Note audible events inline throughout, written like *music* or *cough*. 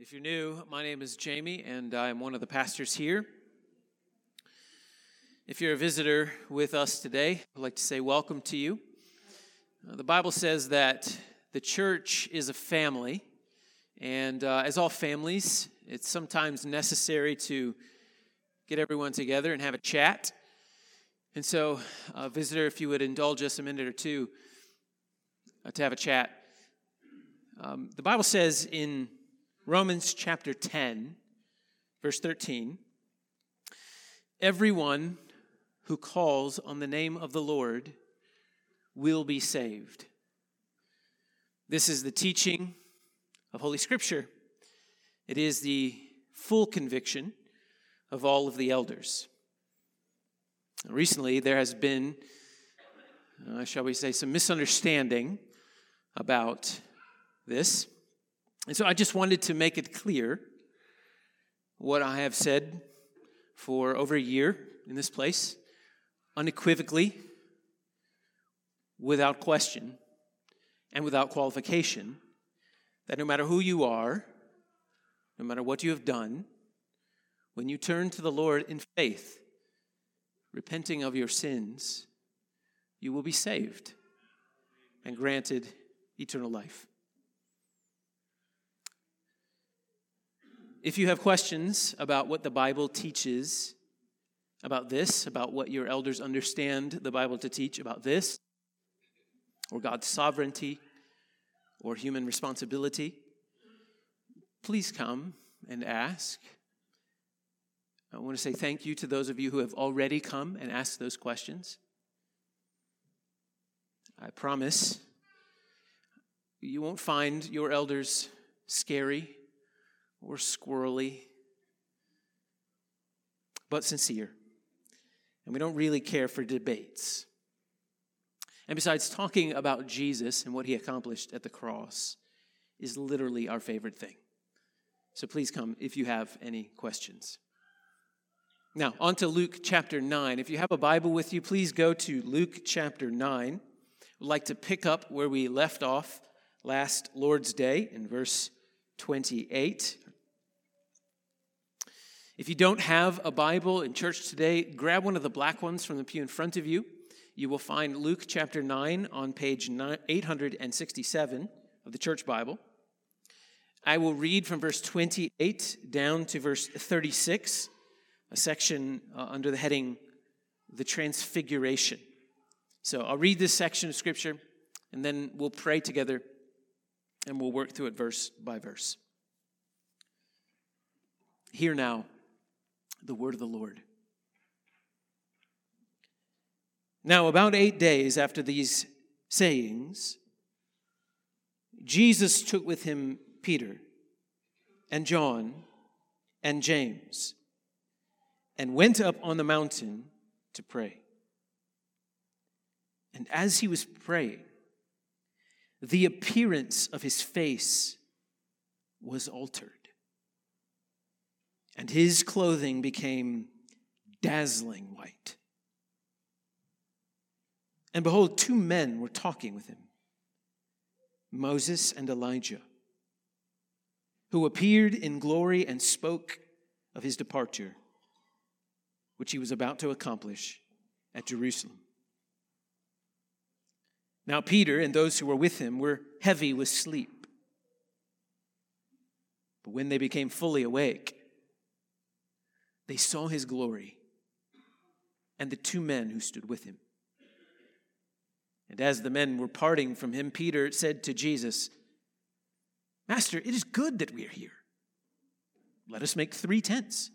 If you're new, my name is Jamie, and I'm one of the pastors here. If you're a visitor with us today, I'd like to say welcome to you. Uh, the Bible says that the church is a family, and uh, as all families, it's sometimes necessary to get everyone together and have a chat. And so, uh, visitor, if you would indulge us a minute or two uh, to have a chat. Um, the Bible says in Romans chapter 10, verse 13 Everyone who calls on the name of the Lord will be saved. This is the teaching of Holy Scripture. It is the full conviction of all of the elders. Recently, there has been, uh, shall we say, some misunderstanding about this. And so I just wanted to make it clear what I have said for over a year in this place, unequivocally, without question, and without qualification, that no matter who you are, no matter what you have done, when you turn to the Lord in faith, repenting of your sins, you will be saved and granted eternal life. If you have questions about what the Bible teaches about this, about what your elders understand the Bible to teach about this, or God's sovereignty, or human responsibility, please come and ask. I want to say thank you to those of you who have already come and asked those questions. I promise you won't find your elders scary or squirrely, but sincere. And we don't really care for debates. And besides, talking about Jesus and what he accomplished at the cross is literally our favorite thing. So please come if you have any questions. Now, on to Luke chapter 9. If you have a Bible with you, please go to Luke chapter 9. I'd like to pick up where we left off last Lord's Day in verse 28. If you don't have a Bible in church today, grab one of the black ones from the pew in front of you. You will find Luke chapter 9 on page 867 of the church Bible. I will read from verse 28 down to verse 36, a section uh, under the heading The Transfiguration. So I'll read this section of Scripture, and then we'll pray together, and we'll work through it verse by verse. Hear now the word of the Lord. Now, about eight days after these sayings, Jesus took with him Peter and John and James and went up on the mountain to pray. And as he was praying, the appearance of his face was altered and his clothing became dazzling white. And behold, two men were talking with him Moses and Elijah, who appeared in glory and spoke of his departure, which he was about to accomplish at Jerusalem. Now, Peter and those who were with him were heavy with sleep. But when they became fully awake, they saw his glory and the two men who stood with him. And as the men were parting from him, Peter said to Jesus, Master, it is good that we are here. Let us make three tents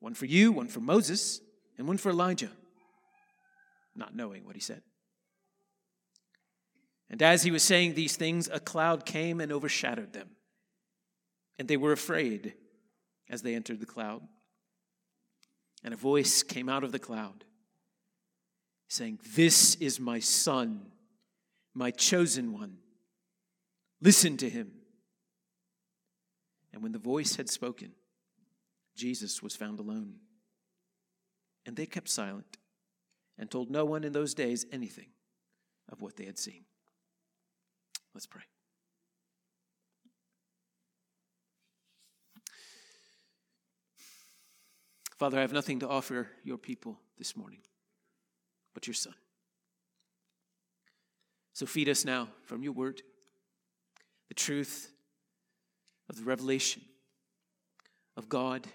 one for you, one for Moses, and one for Elijah, not knowing what he said. And as he was saying these things, a cloud came and overshadowed them. And they were afraid as they entered the cloud. And a voice came out of the cloud saying, This is my son, my chosen one. Listen to him. And when the voice had spoken, Jesus was found alone. And they kept silent and told no one in those days anything of what they had seen. Let's pray. Father, I have nothing to offer your people this morning but your Son. So feed us now from your word the truth of the revelation of God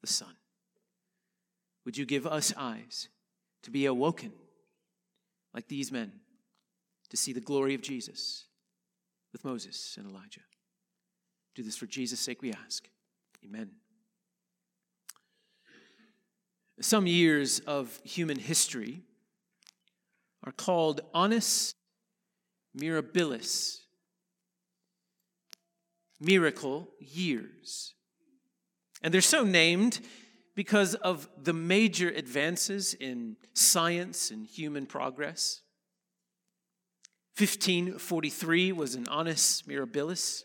the Son. Would you give us eyes to be awoken like these men to see the glory of Jesus with Moses and Elijah? Do this for Jesus' sake, we ask. Amen. Some years of human history are called annus mirabilis, miracle years. And they're so named because of the major advances in science and human progress. 1543 was an annus mirabilis.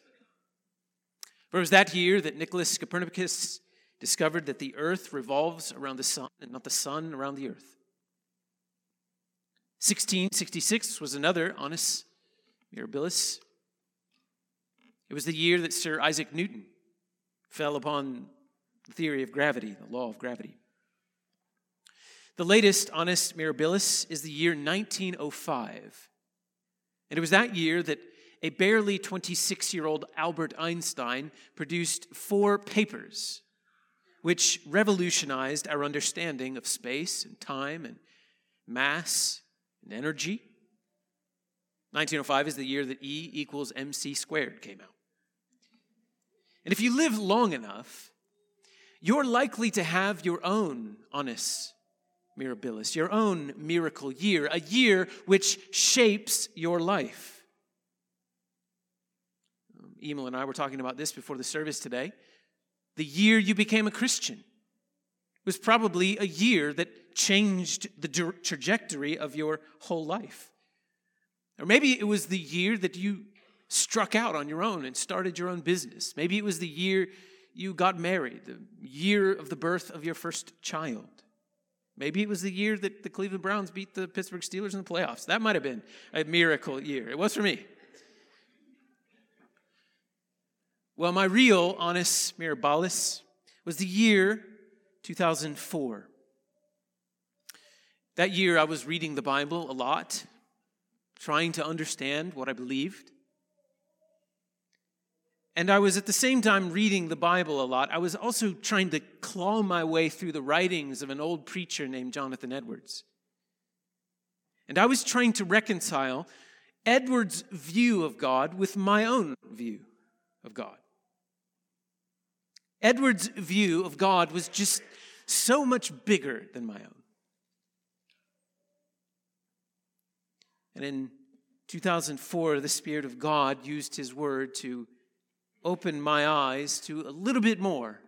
For it was that year that Nicholas Copernicus discovered that the earth revolves around the sun and not the sun around the earth. 1666 was another annus mirabilis. It was the year that Sir Isaac Newton fell upon the theory of gravity, the law of gravity. The latest annus mirabilis is the year 1905. And it was that year that a barely 26 year old Albert Einstein produced four papers which revolutionized our understanding of space and time and mass and energy. 1905 is the year that E equals mc squared came out. And if you live long enough, you're likely to have your own annus mirabilis, your own miracle year, a year which shapes your life. Um, Emil and I were talking about this before the service today. The year you became a Christian was probably a year that changed the trajectory of your whole life. Or maybe it was the year that you struck out on your own and started your own business. Maybe it was the year you got married, the year of the birth of your first child. Maybe it was the year that the Cleveland Browns beat the Pittsburgh Steelers in the playoffs. That might have been a miracle year. It was for me. Well, my real annus mirabilis was the year 2004. That year, I was reading the Bible a lot, trying to understand what I believed. And I was at the same time reading the Bible a lot. I was also trying to claw my way through the writings of an old preacher named Jonathan Edwards. And I was trying to reconcile Edwards' view of God with my own view of God. Edwards' view of God was just so much bigger than my own. And in 2004, the Spirit of God used His Word to open my eyes to a little bit more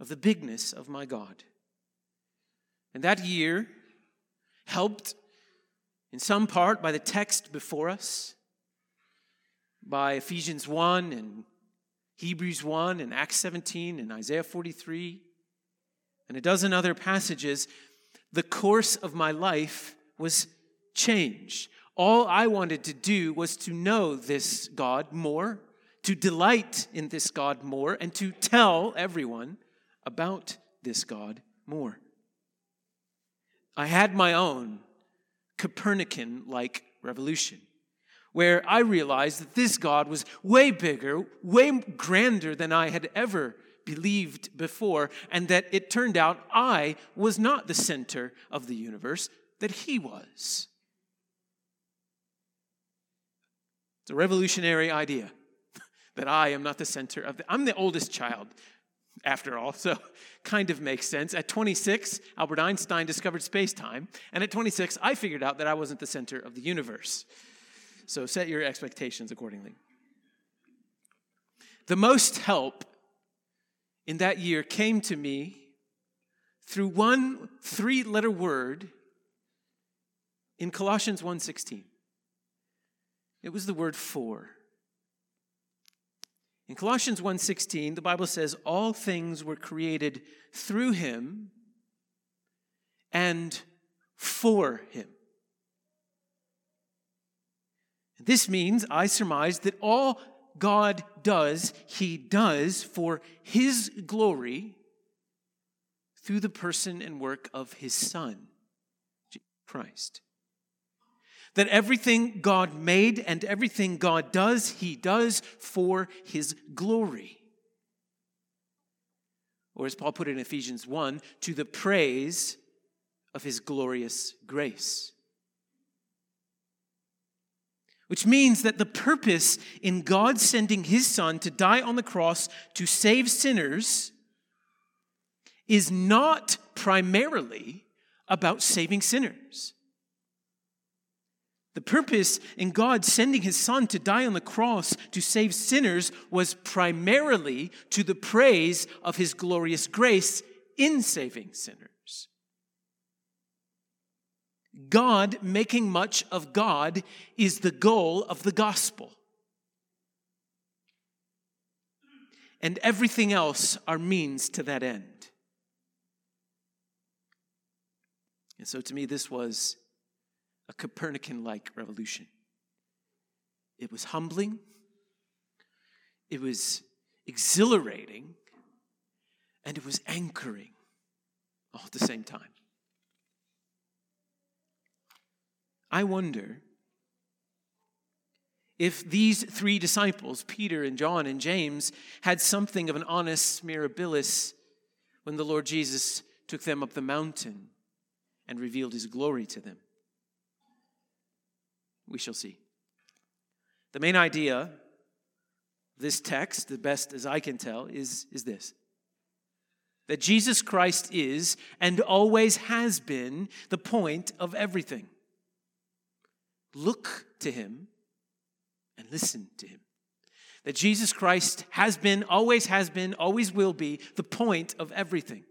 of the bigness of my God. And that year, helped in some part by the text before us, by Ephesians 1 and Hebrews 1 and Acts 17 and Isaiah 43 and a dozen other passages, the course of my life was changed. All I wanted to do was to know this God more, to delight in this God more, and to tell everyone about this God more. I had my own Copernican like revolution where I realized that this God was way bigger, way grander than I had ever believed before, and that it turned out I was not the center of the universe, that He was. It's a revolutionary idea *laughs* that I am not the center of the. I'm the oldest child, after all, so *laughs* kind of makes sense. At 26, Albert Einstein discovered space time, and at 26, I figured out that I wasn't the center of the universe. So set your expectations accordingly. The most help in that year came to me through one three-letter word in Colossians 1:16. It was the word for. In Colossians 1:16, the Bible says all things were created through him and for him. This means, I surmise, that all God does, he does for his glory through the person and work of his Son, Christ. That everything God made and everything God does, he does for his glory. Or as Paul put it in Ephesians 1, to the praise of his glorious grace. Which means that the purpose in God sending his son to die on the cross to save sinners is not primarily about saving sinners. The purpose in God sending his son to die on the cross to save sinners was primarily to the praise of his glorious grace in saving sinners. God making much of God is the goal of the gospel. And everything else are means to that end. And so to me, this was a Copernican like revolution. It was humbling, it was exhilarating, and it was anchoring all at the same time. I wonder if these three disciples, Peter and John and James, had something of an annus mirabilis when the Lord Jesus took them up the mountain and revealed his glory to them. We shall see. The main idea this text, the best as I can tell, is, is this that Jesus Christ is and always has been the point of everything. Look to him and listen to him. That Jesus Christ has been, always has been, always will be the point of everything.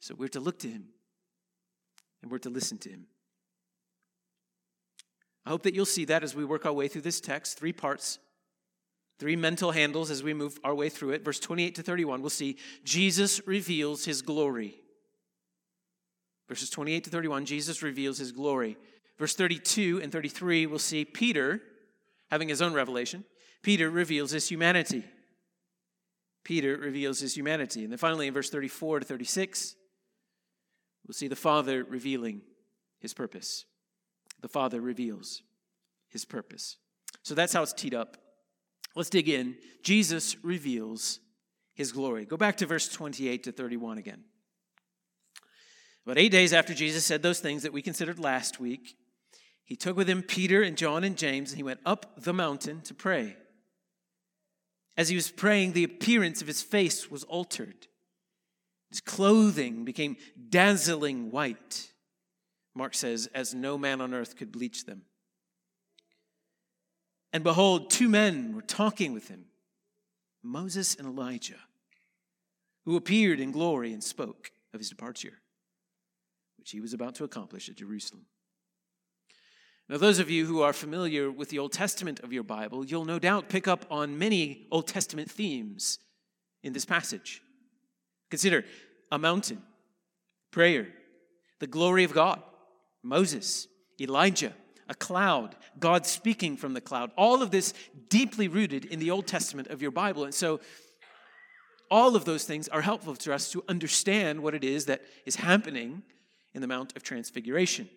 So we're to look to him and we're to listen to him. I hope that you'll see that as we work our way through this text, three parts, three mental handles as we move our way through it. Verse 28 to 31, we'll see Jesus reveals his glory. Verses 28 to 31, Jesus reveals his glory. Verse 32 and 33, we'll see Peter having his own revelation. Peter reveals his humanity. Peter reveals his humanity. And then finally, in verse 34 to 36, We'll see the Father revealing his purpose. The Father reveals his purpose. So that's how it's teed up. Let's dig in. Jesus reveals his glory. Go back to verse 28 to 31 again. About eight days after Jesus said those things that we considered last week, he took with him Peter and John and James, and he went up the mountain to pray. As he was praying, the appearance of his face was altered his clothing became dazzling white. Mark says, as no man on earth could bleach them. And behold, two men were talking with him Moses and Elijah, who appeared in glory and spoke of his departure, which he was about to accomplish at Jerusalem. Now, those of you who are familiar with the Old Testament of your Bible, you'll no doubt pick up on many Old Testament themes in this passage. Consider a mountain, prayer, the glory of God, Moses, Elijah, a cloud, God speaking from the cloud. All of this deeply rooted in the Old Testament of your Bible. And so, all of those things are helpful to us to understand what it is that is happening in the Mount of Transfiguration.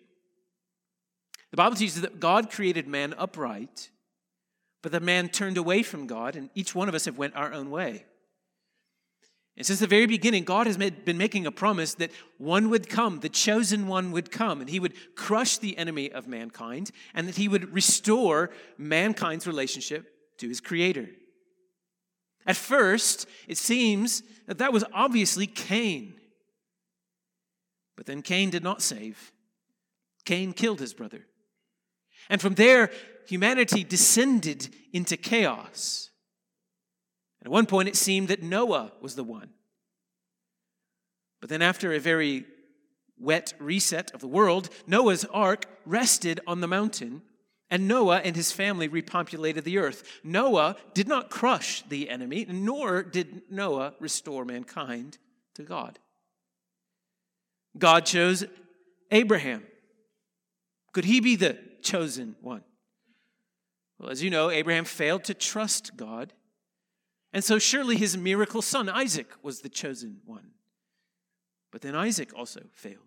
The Bible teaches that God created man upright, but the man turned away from God, and each one of us have went our own way. And since the very beginning, God has made, been making a promise that one would come, the chosen one would come, and he would crush the enemy of mankind, and that he would restore mankind's relationship to his creator. At first, it seems that that was obviously Cain. But then Cain did not save. Cain killed his brother. And from there, humanity descended into chaos. At one point, it seemed that Noah was the one. But then, after a very wet reset of the world, Noah's ark rested on the mountain, and Noah and his family repopulated the earth. Noah did not crush the enemy, nor did Noah restore mankind to God. God chose Abraham. Could he be the chosen one? Well, as you know, Abraham failed to trust God and so surely his miracle son, Isaac, was the chosen one. But then Isaac also failed.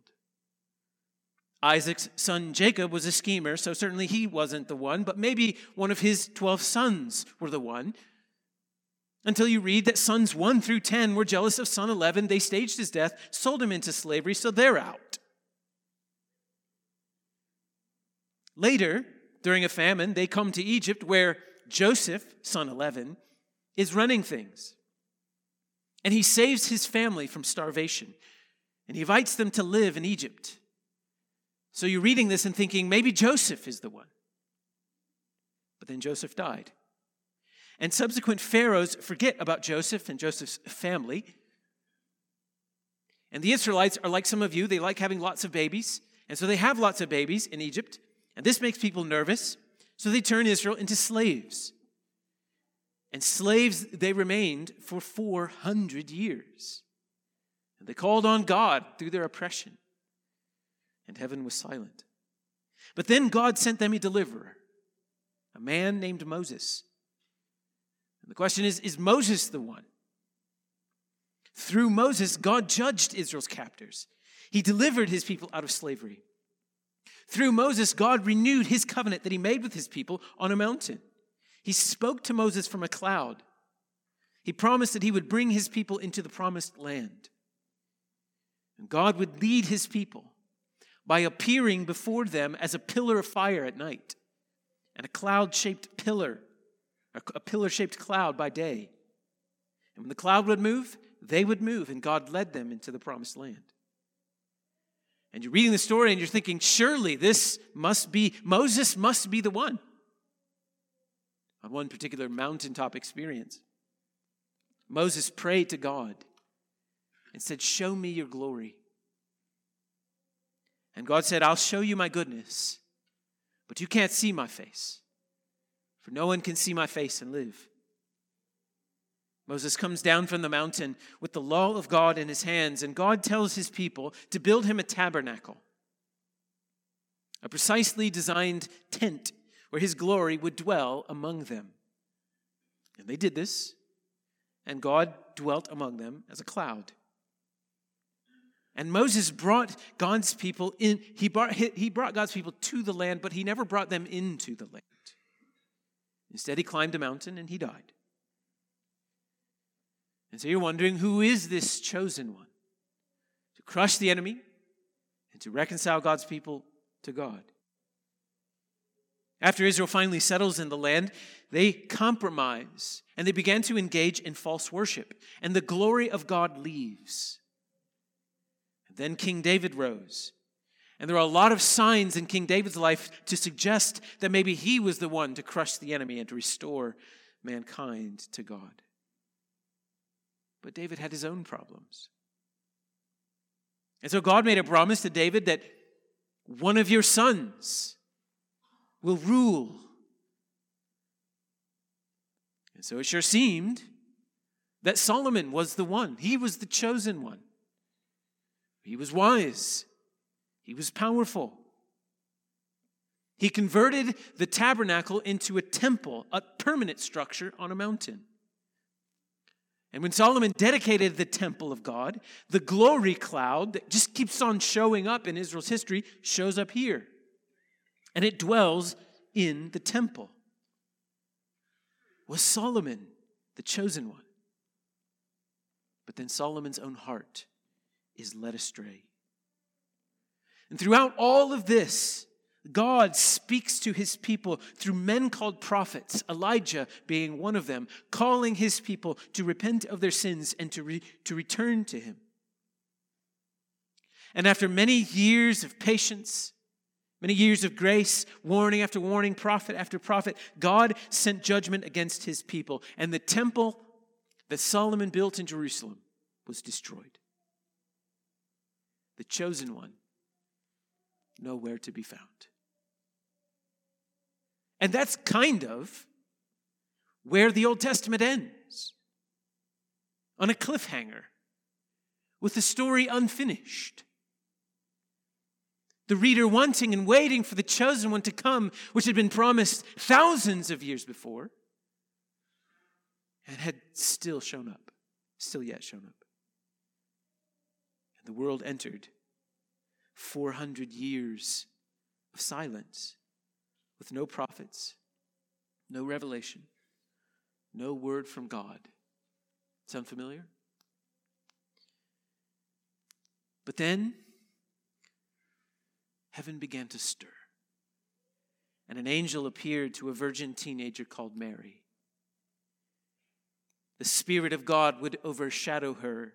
Isaac's son Jacob was a schemer, so certainly he wasn't the one, but maybe one of his 12 sons were the one. Until you read that sons 1 through 10 were jealous of son 11, they staged his death, sold him into slavery, so they're out. Later, during a famine, they come to Egypt where Joseph, son 11, is running things. And he saves his family from starvation. And he invites them to live in Egypt. So you're reading this and thinking, maybe Joseph is the one. But then Joseph died. And subsequent pharaohs forget about Joseph and Joseph's family. And the Israelites are like some of you, they like having lots of babies. And so they have lots of babies in Egypt. And this makes people nervous. So they turn Israel into slaves. And slaves they remained for 400 years. And they called on God through their oppression and heaven was silent. But then God sent them a deliverer, a man named Moses. And the question is is Moses the one? Through Moses, God judged Israel's captors. He delivered his people out of slavery. Through Moses, God renewed his covenant that he made with his people on a mountain. He spoke to Moses from a cloud. He promised that he would bring his people into the promised land. And God would lead his people by appearing before them as a pillar of fire at night and a cloud shaped pillar, a pillar shaped cloud by day. And when the cloud would move, they would move, and God led them into the promised land. And you're reading the story and you're thinking, surely this must be, Moses must be the one. On one particular mountaintop experience, Moses prayed to God and said, Show me your glory. And God said, I'll show you my goodness, but you can't see my face, for no one can see my face and live. Moses comes down from the mountain with the law of God in his hands, and God tells his people to build him a tabernacle, a precisely designed tent where his glory would dwell among them. And they did this, and God dwelt among them as a cloud. And Moses brought God's people in, he brought, he brought God's people to the land, but he never brought them into the land. Instead, he climbed a mountain and he died. And so you're wondering who is this chosen one to crush the enemy and to reconcile God's people to God? After Israel finally settles in the land, they compromise and they began to engage in false worship, and the glory of God leaves. Then King David rose. And there are a lot of signs in King David's life to suggest that maybe he was the one to crush the enemy and to restore mankind to God. But David had his own problems. And so God made a promise to David that one of your sons will rule. And so it sure seemed that Solomon was the one, he was the chosen one. He was wise, he was powerful. He converted the tabernacle into a temple, a permanent structure on a mountain. And when Solomon dedicated the temple of God, the glory cloud that just keeps on showing up in Israel's history shows up here. And it dwells in the temple. Was Solomon the chosen one? But then Solomon's own heart is led astray. And throughout all of this, God speaks to his people through men called prophets, Elijah being one of them, calling his people to repent of their sins and to, re- to return to him. And after many years of patience, many years of grace, warning after warning, prophet after prophet, God sent judgment against his people. And the temple that Solomon built in Jerusalem was destroyed the chosen one, nowhere to be found. And that's kind of where the Old Testament ends. On a cliffhanger with the story unfinished. The reader wanting and waiting for the chosen one to come, which had been promised thousands of years before, and had still shown up, still yet shown up. And the world entered 400 years of silence with no prophets, no revelation, no word from God. Sound familiar? But then heaven began to stir, and an angel appeared to a virgin teenager called Mary. The Spirit of God would overshadow her,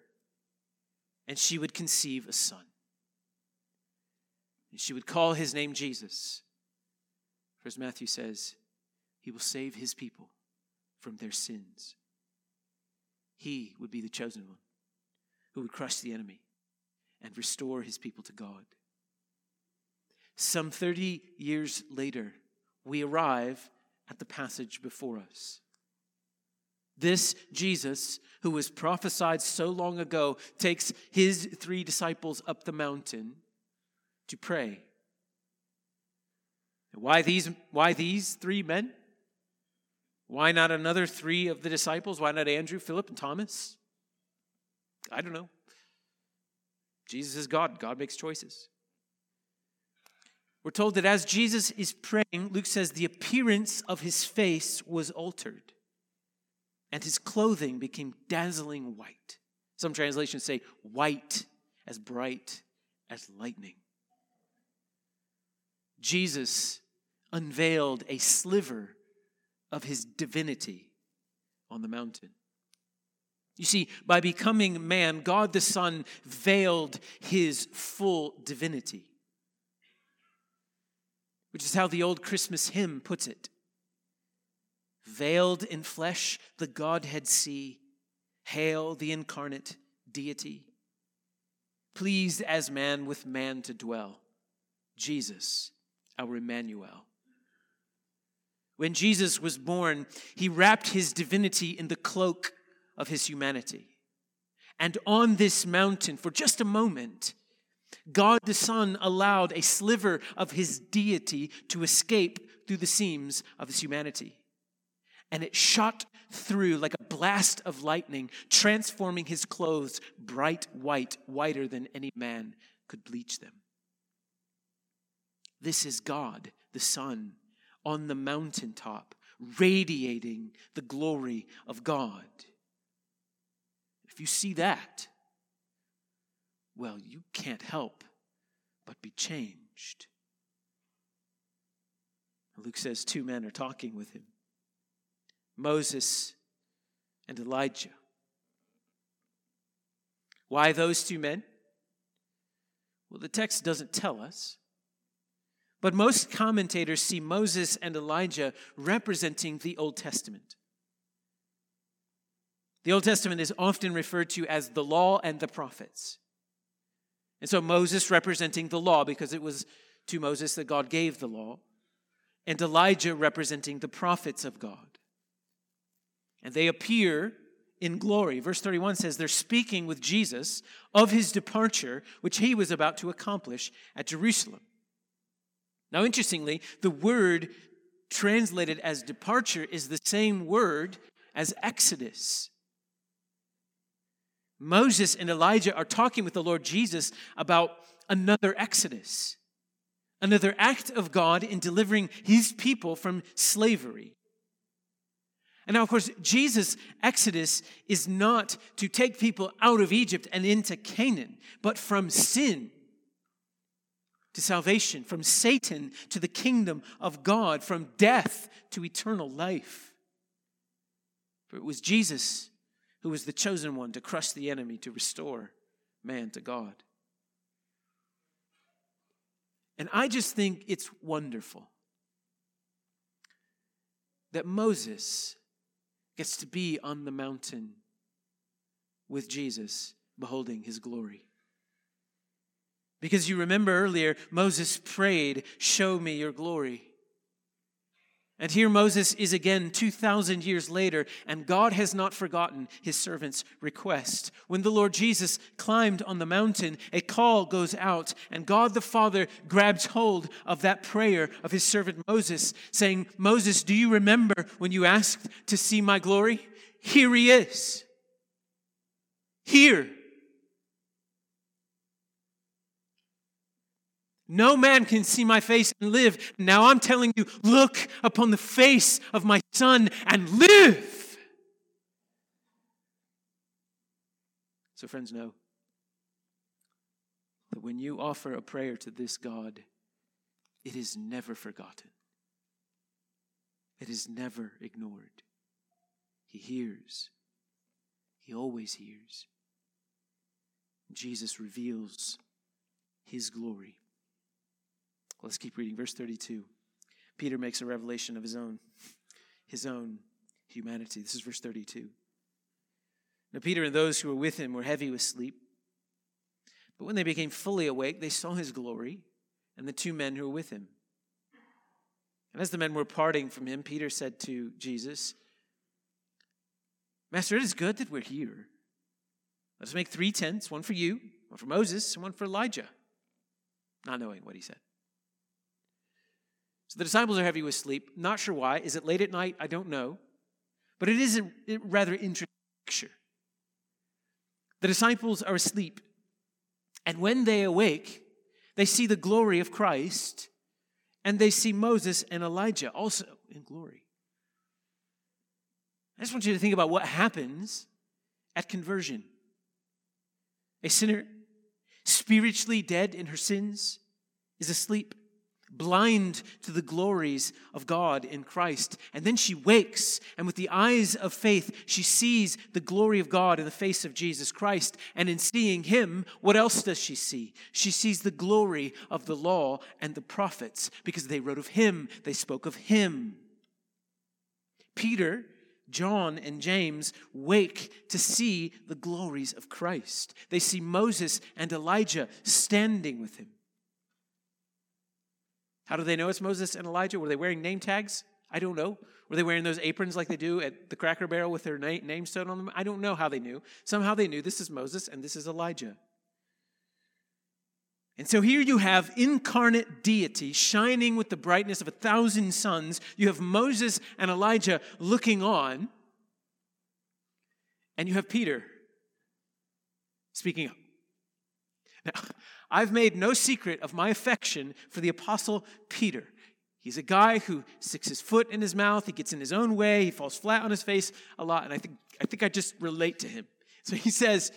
and she would conceive a son. And she would call his name Jesus. For as Matthew says, he will save his people from their sins. He would be the chosen one who would crush the enemy and restore his people to God. Some 30 years later, we arrive at the passage before us. This Jesus, who was prophesied so long ago, takes his three disciples up the mountain to pray. Why these, why these three men? Why not another three of the disciples? Why not Andrew, Philip, and Thomas? I don't know. Jesus is God. God makes choices. We're told that as Jesus is praying, Luke says the appearance of his face was altered and his clothing became dazzling white. Some translations say white as bright as lightning. Jesus unveiled a sliver of his divinity on the mountain. You see, by becoming man, God the Son veiled his full divinity, which is how the old Christmas hymn puts it. Veiled in flesh, the Godhead see. Hail the incarnate deity. Pleased as man with man to dwell. Jesus, our Emmanuel. When Jesus was born, he wrapped his divinity in the cloak of his humanity. And on this mountain, for just a moment, God the Son allowed a sliver of his deity to escape through the seams of his humanity. And it shot through like a blast of lightning, transforming his clothes bright white, whiter than any man could bleach them. This is God, the Son, on the mountaintop, radiating the glory of God. If you see that, well, you can't help but be changed. Luke says two men are talking with him Moses and Elijah. Why those two men? Well, the text doesn't tell us. But most commentators see Moses and Elijah representing the Old Testament. The Old Testament is often referred to as the law and the prophets. And so Moses representing the law because it was to Moses that God gave the law, and Elijah representing the prophets of God. And they appear in glory. Verse 31 says they're speaking with Jesus of his departure, which he was about to accomplish at Jerusalem. Now, interestingly, the word translated as departure is the same word as Exodus. Moses and Elijah are talking with the Lord Jesus about another Exodus, another act of God in delivering his people from slavery. And now, of course, Jesus' Exodus is not to take people out of Egypt and into Canaan, but from sin to salvation, from Satan to the kingdom of God, from death to eternal life. For it was Jesus who was the chosen one to crush the enemy, to restore man to God. And I just think it's wonderful that Moses gets to be on the mountain with Jesus, beholding his glory. Because you remember earlier, Moses prayed, Show me your glory. And here Moses is again 2,000 years later, and God has not forgotten his servant's request. When the Lord Jesus climbed on the mountain, a call goes out, and God the Father grabs hold of that prayer of his servant Moses, saying, Moses, do you remember when you asked to see my glory? Here he is. Here No man can see my face and live. Now I'm telling you, look upon the face of my son and live. So, friends, know that when you offer a prayer to this God, it is never forgotten, it is never ignored. He hears, He always hears. Jesus reveals His glory. Let's keep reading. Verse 32. Peter makes a revelation of his own, his own humanity. This is verse 32. Now, Peter and those who were with him were heavy with sleep. But when they became fully awake, they saw his glory and the two men who were with him. And as the men were parting from him, Peter said to Jesus, Master, it is good that we're here. Let us make three tents one for you, one for Moses, and one for Elijah. Not knowing what he said. So the disciples are heavy with sleep. Not sure why. Is it late at night? I don't know. But it is a rather interesting picture. The disciples are asleep. And when they awake, they see the glory of Christ and they see Moses and Elijah also in glory. I just want you to think about what happens at conversion. A sinner, spiritually dead in her sins, is asleep blind to the glories of God in Christ. And then she wakes, and with the eyes of faith, she sees the glory of God in the face of Jesus Christ. And in seeing him, what else does she see? She sees the glory of the law and the prophets because they wrote of him, they spoke of him. Peter, John, and James wake to see the glories of Christ. They see Moses and Elijah standing with him. How do they know it's Moses and Elijah? Were they wearing name tags? I don't know. Were they wearing those aprons like they do at the Cracker Barrel with their name sewn on them? I don't know how they knew. Somehow they knew this is Moses and this is Elijah. And so here you have incarnate deity shining with the brightness of a thousand suns. You have Moses and Elijah looking on. And you have Peter speaking up. Now, I've made no secret of my affection for the Apostle Peter. He's a guy who sticks his foot in his mouth, he gets in his own way, he falls flat on his face a lot, and I think, I think I just relate to him. So he says,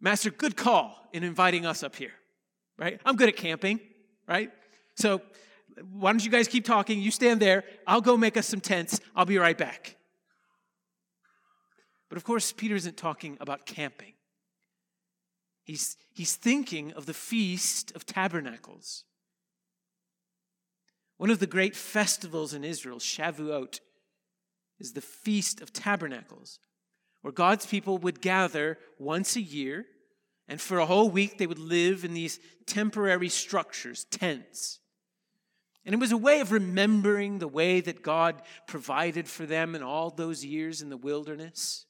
Master, good call in inviting us up here, right? I'm good at camping, right? So why don't you guys keep talking? You stand there, I'll go make us some tents, I'll be right back. But of course, Peter isn't talking about camping. He's, he's thinking of the Feast of Tabernacles. One of the great festivals in Israel, Shavuot, is the Feast of Tabernacles, where God's people would gather once a year, and for a whole week they would live in these temporary structures, tents. And it was a way of remembering the way that God provided for them in all those years in the wilderness.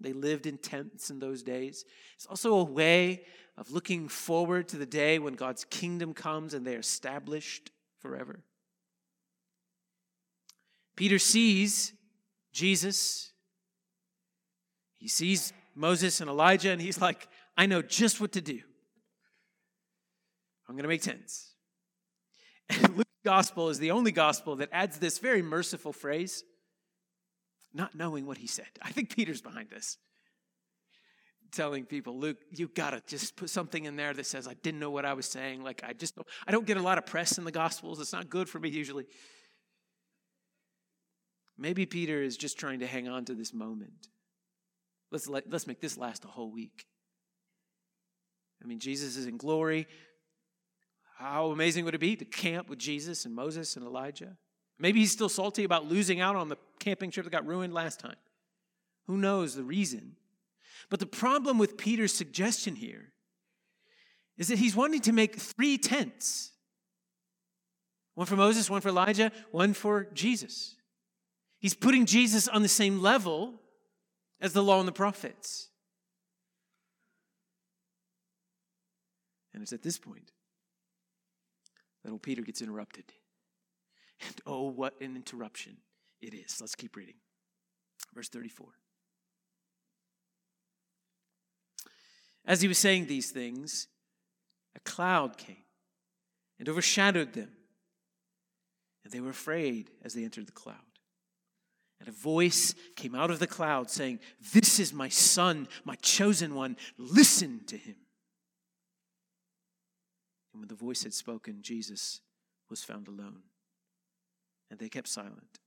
They lived in tents in those days. It's also a way of looking forward to the day when God's kingdom comes and they're established forever. Peter sees Jesus. He sees Moses and Elijah, and he's like, I know just what to do. I'm going to make tents. *laughs* And Luke's gospel is the only gospel that adds this very merciful phrase not knowing what he said. I think Peter's behind this. Telling people, Luke, you gotta just put something in there that says, I didn't know what I was saying. Like, I just, don't, I don't get a lot of press in the Gospels. It's not good for me usually. Maybe Peter is just trying to hang on to this moment. Let's, let, let's make this last a whole week. I mean, Jesus is in glory. How amazing would it be to camp with Jesus and Moses and Elijah? Maybe he's still salty about losing out on the camping trip that got ruined last time. Who knows the reason? But the problem with Peter's suggestion here is that he's wanting to make three tents one for Moses, one for Elijah, one for Jesus. He's putting Jesus on the same level as the law and the prophets. And it's at this point that old Peter gets interrupted. And oh, what an interruption it is. Let's keep reading. Verse 34. As he was saying these things, a cloud came and overshadowed them. And they were afraid as they entered the cloud. And a voice came out of the cloud saying, This is my son, my chosen one. Listen to him. And when the voice had spoken, Jesus was found alone. And they kept silent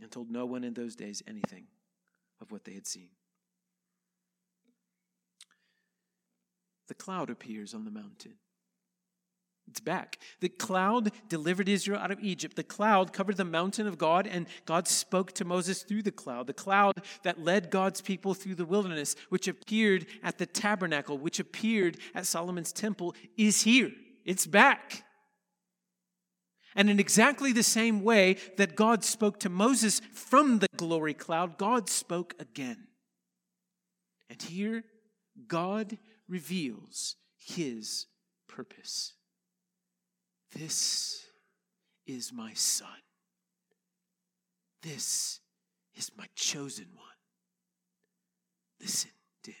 and told no one in those days anything of what they had seen. The cloud appears on the mountain. It's back. The cloud delivered Israel out of Egypt. The cloud covered the mountain of God, and God spoke to Moses through the cloud. The cloud that led God's people through the wilderness, which appeared at the tabernacle, which appeared at Solomon's temple, is here. It's back. And in exactly the same way that God spoke to Moses from the glory cloud, God spoke again. And here, God reveals his purpose. This is my son. This is my chosen one. Listen to him.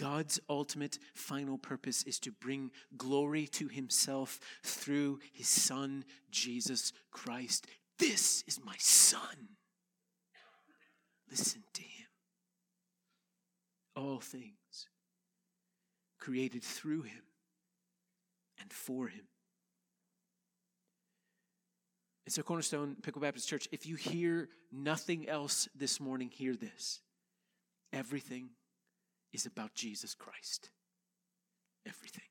God's ultimate final purpose is to bring glory to himself through his son, Jesus Christ. This is my son. Listen to him. All things created through him and for him. And so, Cornerstone Pickle Baptist Church, if you hear nothing else this morning, hear this. Everything is about Jesus Christ. Everything.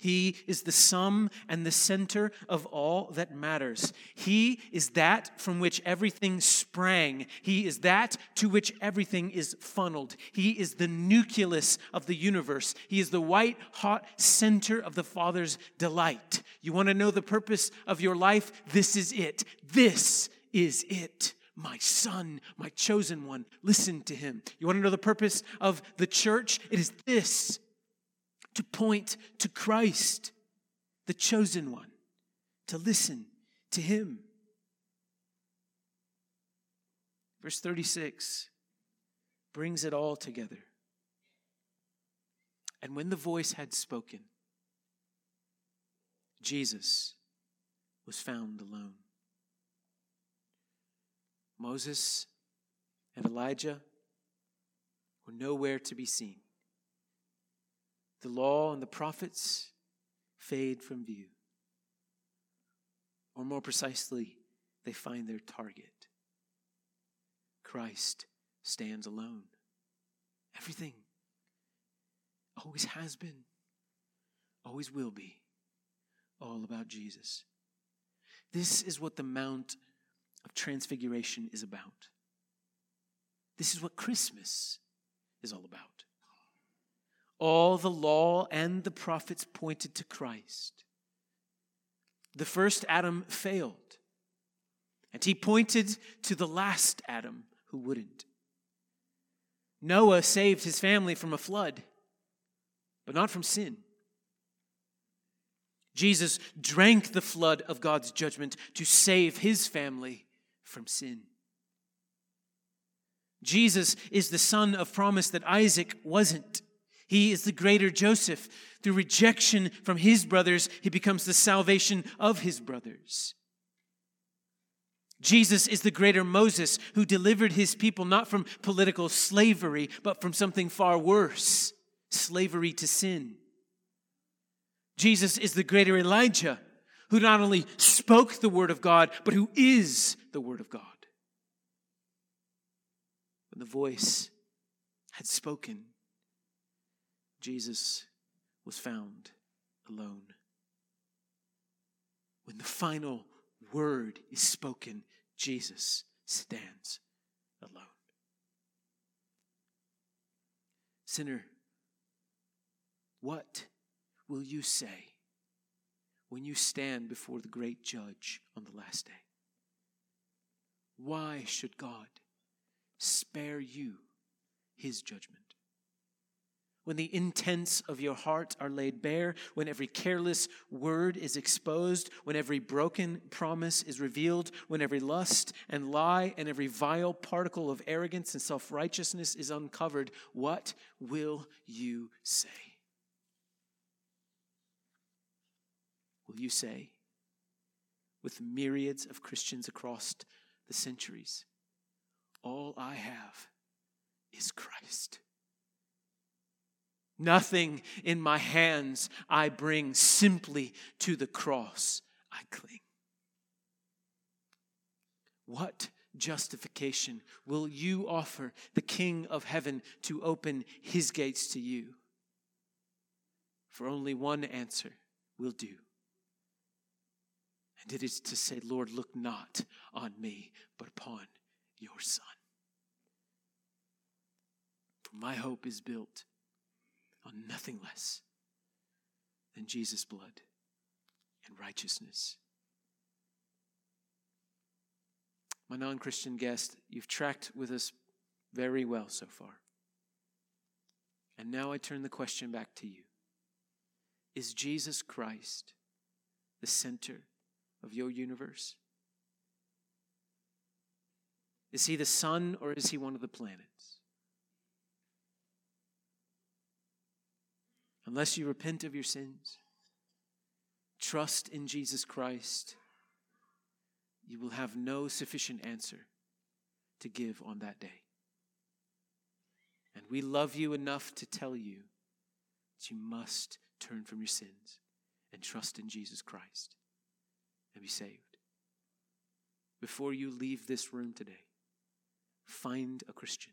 He is the sum and the center of all that matters. He is that from which everything sprang. He is that to which everything is funneled. He is the nucleus of the universe. He is the white hot center of the Father's delight. You want to know the purpose of your life? This is it. This is it. My son, my chosen one. Listen to him. You want to know the purpose of the church? It is this to point to Christ, the chosen one, to listen to him. Verse 36 brings it all together. And when the voice had spoken, Jesus was found alone. Moses and Elijah were nowhere to be seen the law and the prophets fade from view. Or more precisely, they find their target. Christ stands alone. Everything always has been, always will be, all about Jesus. This is what the Mount of Transfiguration is about. This is what Christmas is all about. All the law and the prophets pointed to Christ. The first Adam failed, and he pointed to the last Adam who wouldn't. Noah saved his family from a flood, but not from sin. Jesus drank the flood of God's judgment to save his family from sin. Jesus is the son of promise that Isaac wasn't. He is the greater Joseph. Through rejection from his brothers, he becomes the salvation of his brothers. Jesus is the greater Moses who delivered his people not from political slavery, but from something far worse slavery to sin. Jesus is the greater Elijah who not only spoke the word of God, but who is the word of God. When the voice had spoken, Jesus was found alone. When the final word is spoken, Jesus stands alone. Sinner, what will you say when you stand before the great judge on the last day? Why should God spare you his judgment? when the intents of your heart are laid bare, when every careless word is exposed, when every broken promise is revealed, when every lust and lie and every vile particle of arrogance and self righteousness is uncovered, what will you say? Will you say, with myriads of Christians across the centuries, all I have is Christ? Nothing in my hands I bring, simply to the cross I cling. What justification will you offer the King of heaven to open his gates to you? For only one answer will do. And it is to say, Lord, look not on me, but upon your Son. For my hope is built on nothing less than Jesus' blood and righteousness. My non Christian guest, you've tracked with us very well so far. And now I turn the question back to you Is Jesus Christ the center of your universe? Is he the sun or is he one of the planets? unless you repent of your sins, trust in Jesus Christ, you will have no sufficient answer to give on that day. And we love you enough to tell you that you must turn from your sins and trust in Jesus Christ and be saved. Before you leave this room today, find a Christian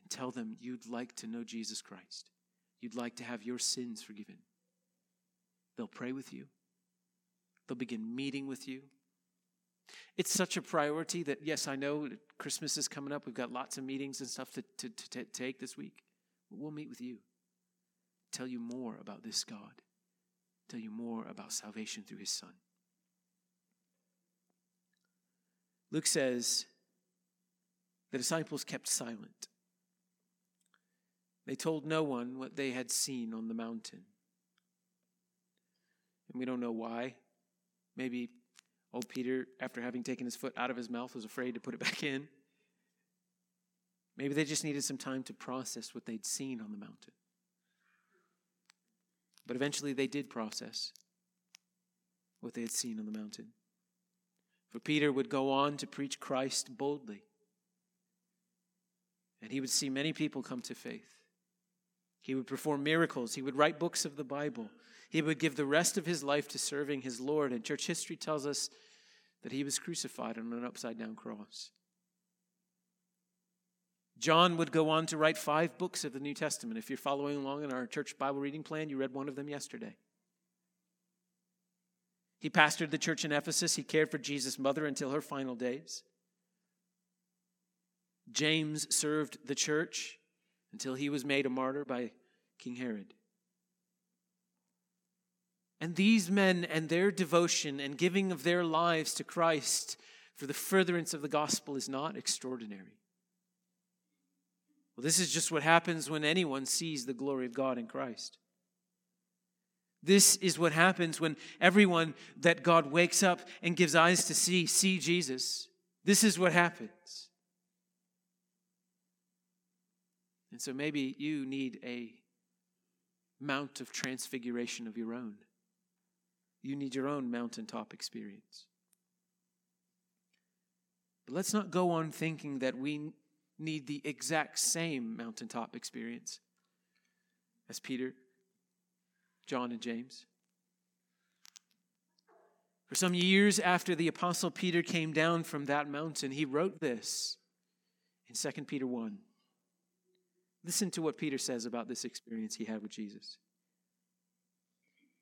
and tell them you'd like to know Jesus Christ you'd like to have your sins forgiven. They'll pray with you, they'll begin meeting with you. It's such a priority that, yes, I know Christmas is coming up. We've got lots of meetings and stuff to, to, to take this week. But we'll meet with you, tell you more about this God, tell you more about salvation through his Son. Luke says the disciples kept silent. They told no one what they had seen on the mountain. And we don't know why. Maybe old Peter, after having taken his foot out of his mouth, was afraid to put it *laughs* back in. Maybe they just needed some time to process what they'd seen on the mountain. But eventually they did process what they had seen on the mountain. For Peter would go on to preach Christ boldly, and he would see many people come to faith. He would perform miracles. He would write books of the Bible. He would give the rest of his life to serving his Lord. And church history tells us that he was crucified on an upside down cross. John would go on to write five books of the New Testament. If you're following along in our church Bible reading plan, you read one of them yesterday. He pastored the church in Ephesus. He cared for Jesus' mother until her final days. James served the church until he was made a martyr by King Herod. And these men and their devotion and giving of their lives to Christ for the furtherance of the gospel is not extraordinary. Well, this is just what happens when anyone sees the glory of God in Christ. This is what happens when everyone that God wakes up and gives eyes to see see Jesus. This is what happens. And so maybe you need a mount of transfiguration of your own. You need your own mountaintop experience. But let's not go on thinking that we need the exact same mountaintop experience as Peter, John, and James. For some years after the Apostle Peter came down from that mountain, he wrote this in 2 Peter 1. Listen to what Peter says about this experience he had with Jesus.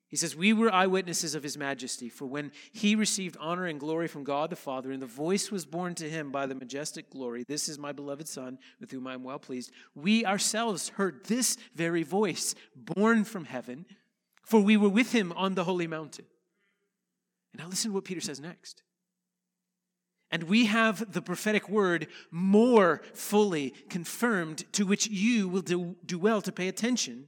He says, We were eyewitnesses of his majesty, for when he received honor and glory from God the Father, and the voice was borne to him by the majestic glory, This is my beloved Son, with whom I am well pleased, we ourselves heard this very voice borne from heaven, for we were with him on the holy mountain. Now listen to what Peter says next. And we have the prophetic word more fully confirmed, to which you will do, do well to pay attention,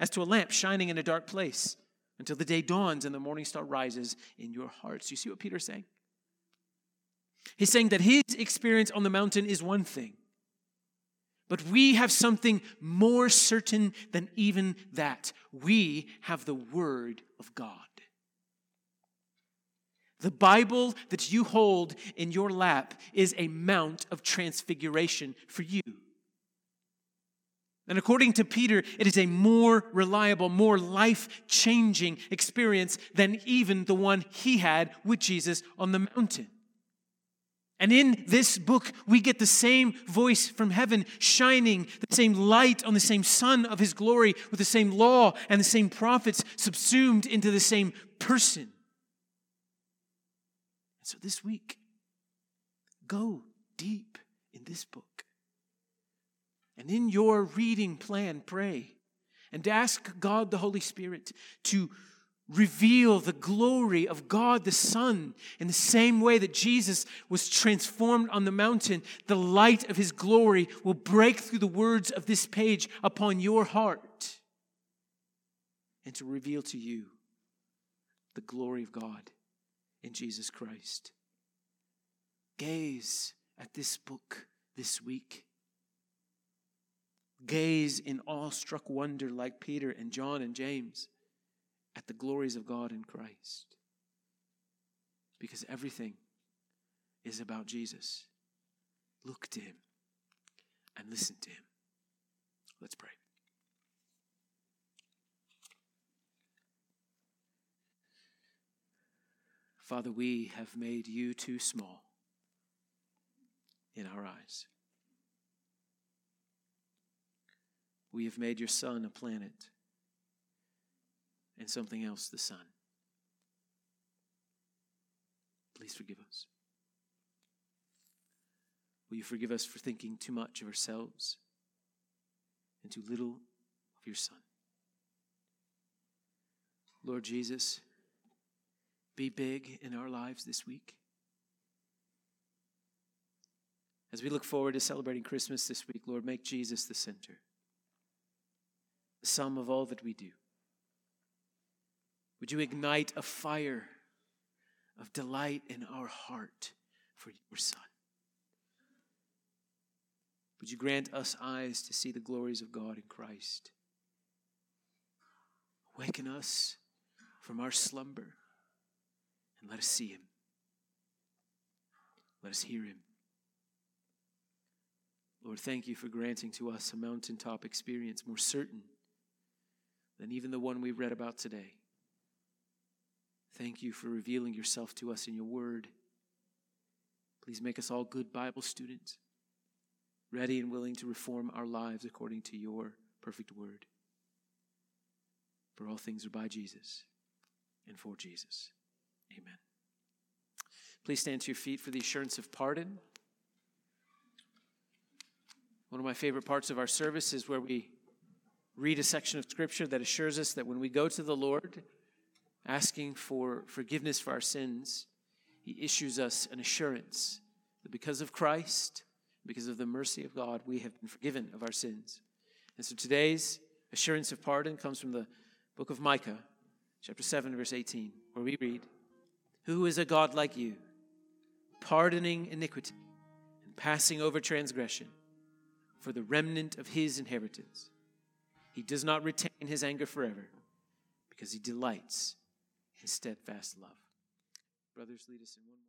as to a lamp shining in a dark place until the day dawns and the morning star rises in your hearts. You see what Peter's saying? He's saying that his experience on the mountain is one thing, but we have something more certain than even that. We have the Word of God. The Bible that you hold in your lap is a mount of transfiguration for you. And according to Peter, it is a more reliable, more life changing experience than even the one he had with Jesus on the mountain. And in this book, we get the same voice from heaven shining, the same light on the same sun of his glory, with the same law and the same prophets subsumed into the same person. And so this week, go deep in this book. And in your reading plan, pray and ask God the Holy Spirit to reveal the glory of God the Son in the same way that Jesus was transformed on the mountain. The light of his glory will break through the words of this page upon your heart and to reveal to you the glory of God in Jesus Christ. Gaze at this book this week gaze in awestruck wonder, like Peter and John and James, at the glories of God in Christ. Because everything is about Jesus. Look to him and listen to him. Let's pray. Father, we have made you too small in our eyes. We have made your sun a planet and something else the Son. Please forgive us. Will you forgive us for thinking too much of ourselves and too little of your Son? Lord Jesus, be big in our lives this week. As we look forward to celebrating Christmas this week, Lord, make Jesus the center the sum of all that we do. Would you ignite a fire of delight in our heart for your Son? Would you grant us eyes to see the glories of God in Christ? Awaken us from our slumber and let us see Him. Let us hear Him. Lord, thank you for granting to us a mountaintop experience more certain than even the one we read about today. Thank you for revealing yourself to us in your word. Please make us all good Bible students, ready and willing to reform our lives according to your perfect word. For all things are by Jesus and for Jesus. Amen. Please stand to your feet for the assurance of pardon. One of my favorite parts of our service is where we read a section of scripture that assures us that when we go to the Lord asking for forgiveness for our sins, He issues us an assurance that because of Christ, because of the mercy of God, we have been forgiven of our sins. And so today's assurance of pardon comes from the book of Micah, chapter 7, verse 18, where we read, Who is a God like you, pardoning iniquity and passing over transgression for the remnant of his inheritance? He does not retain his anger forever because he delights in steadfast love. Brothers, lead us in one more.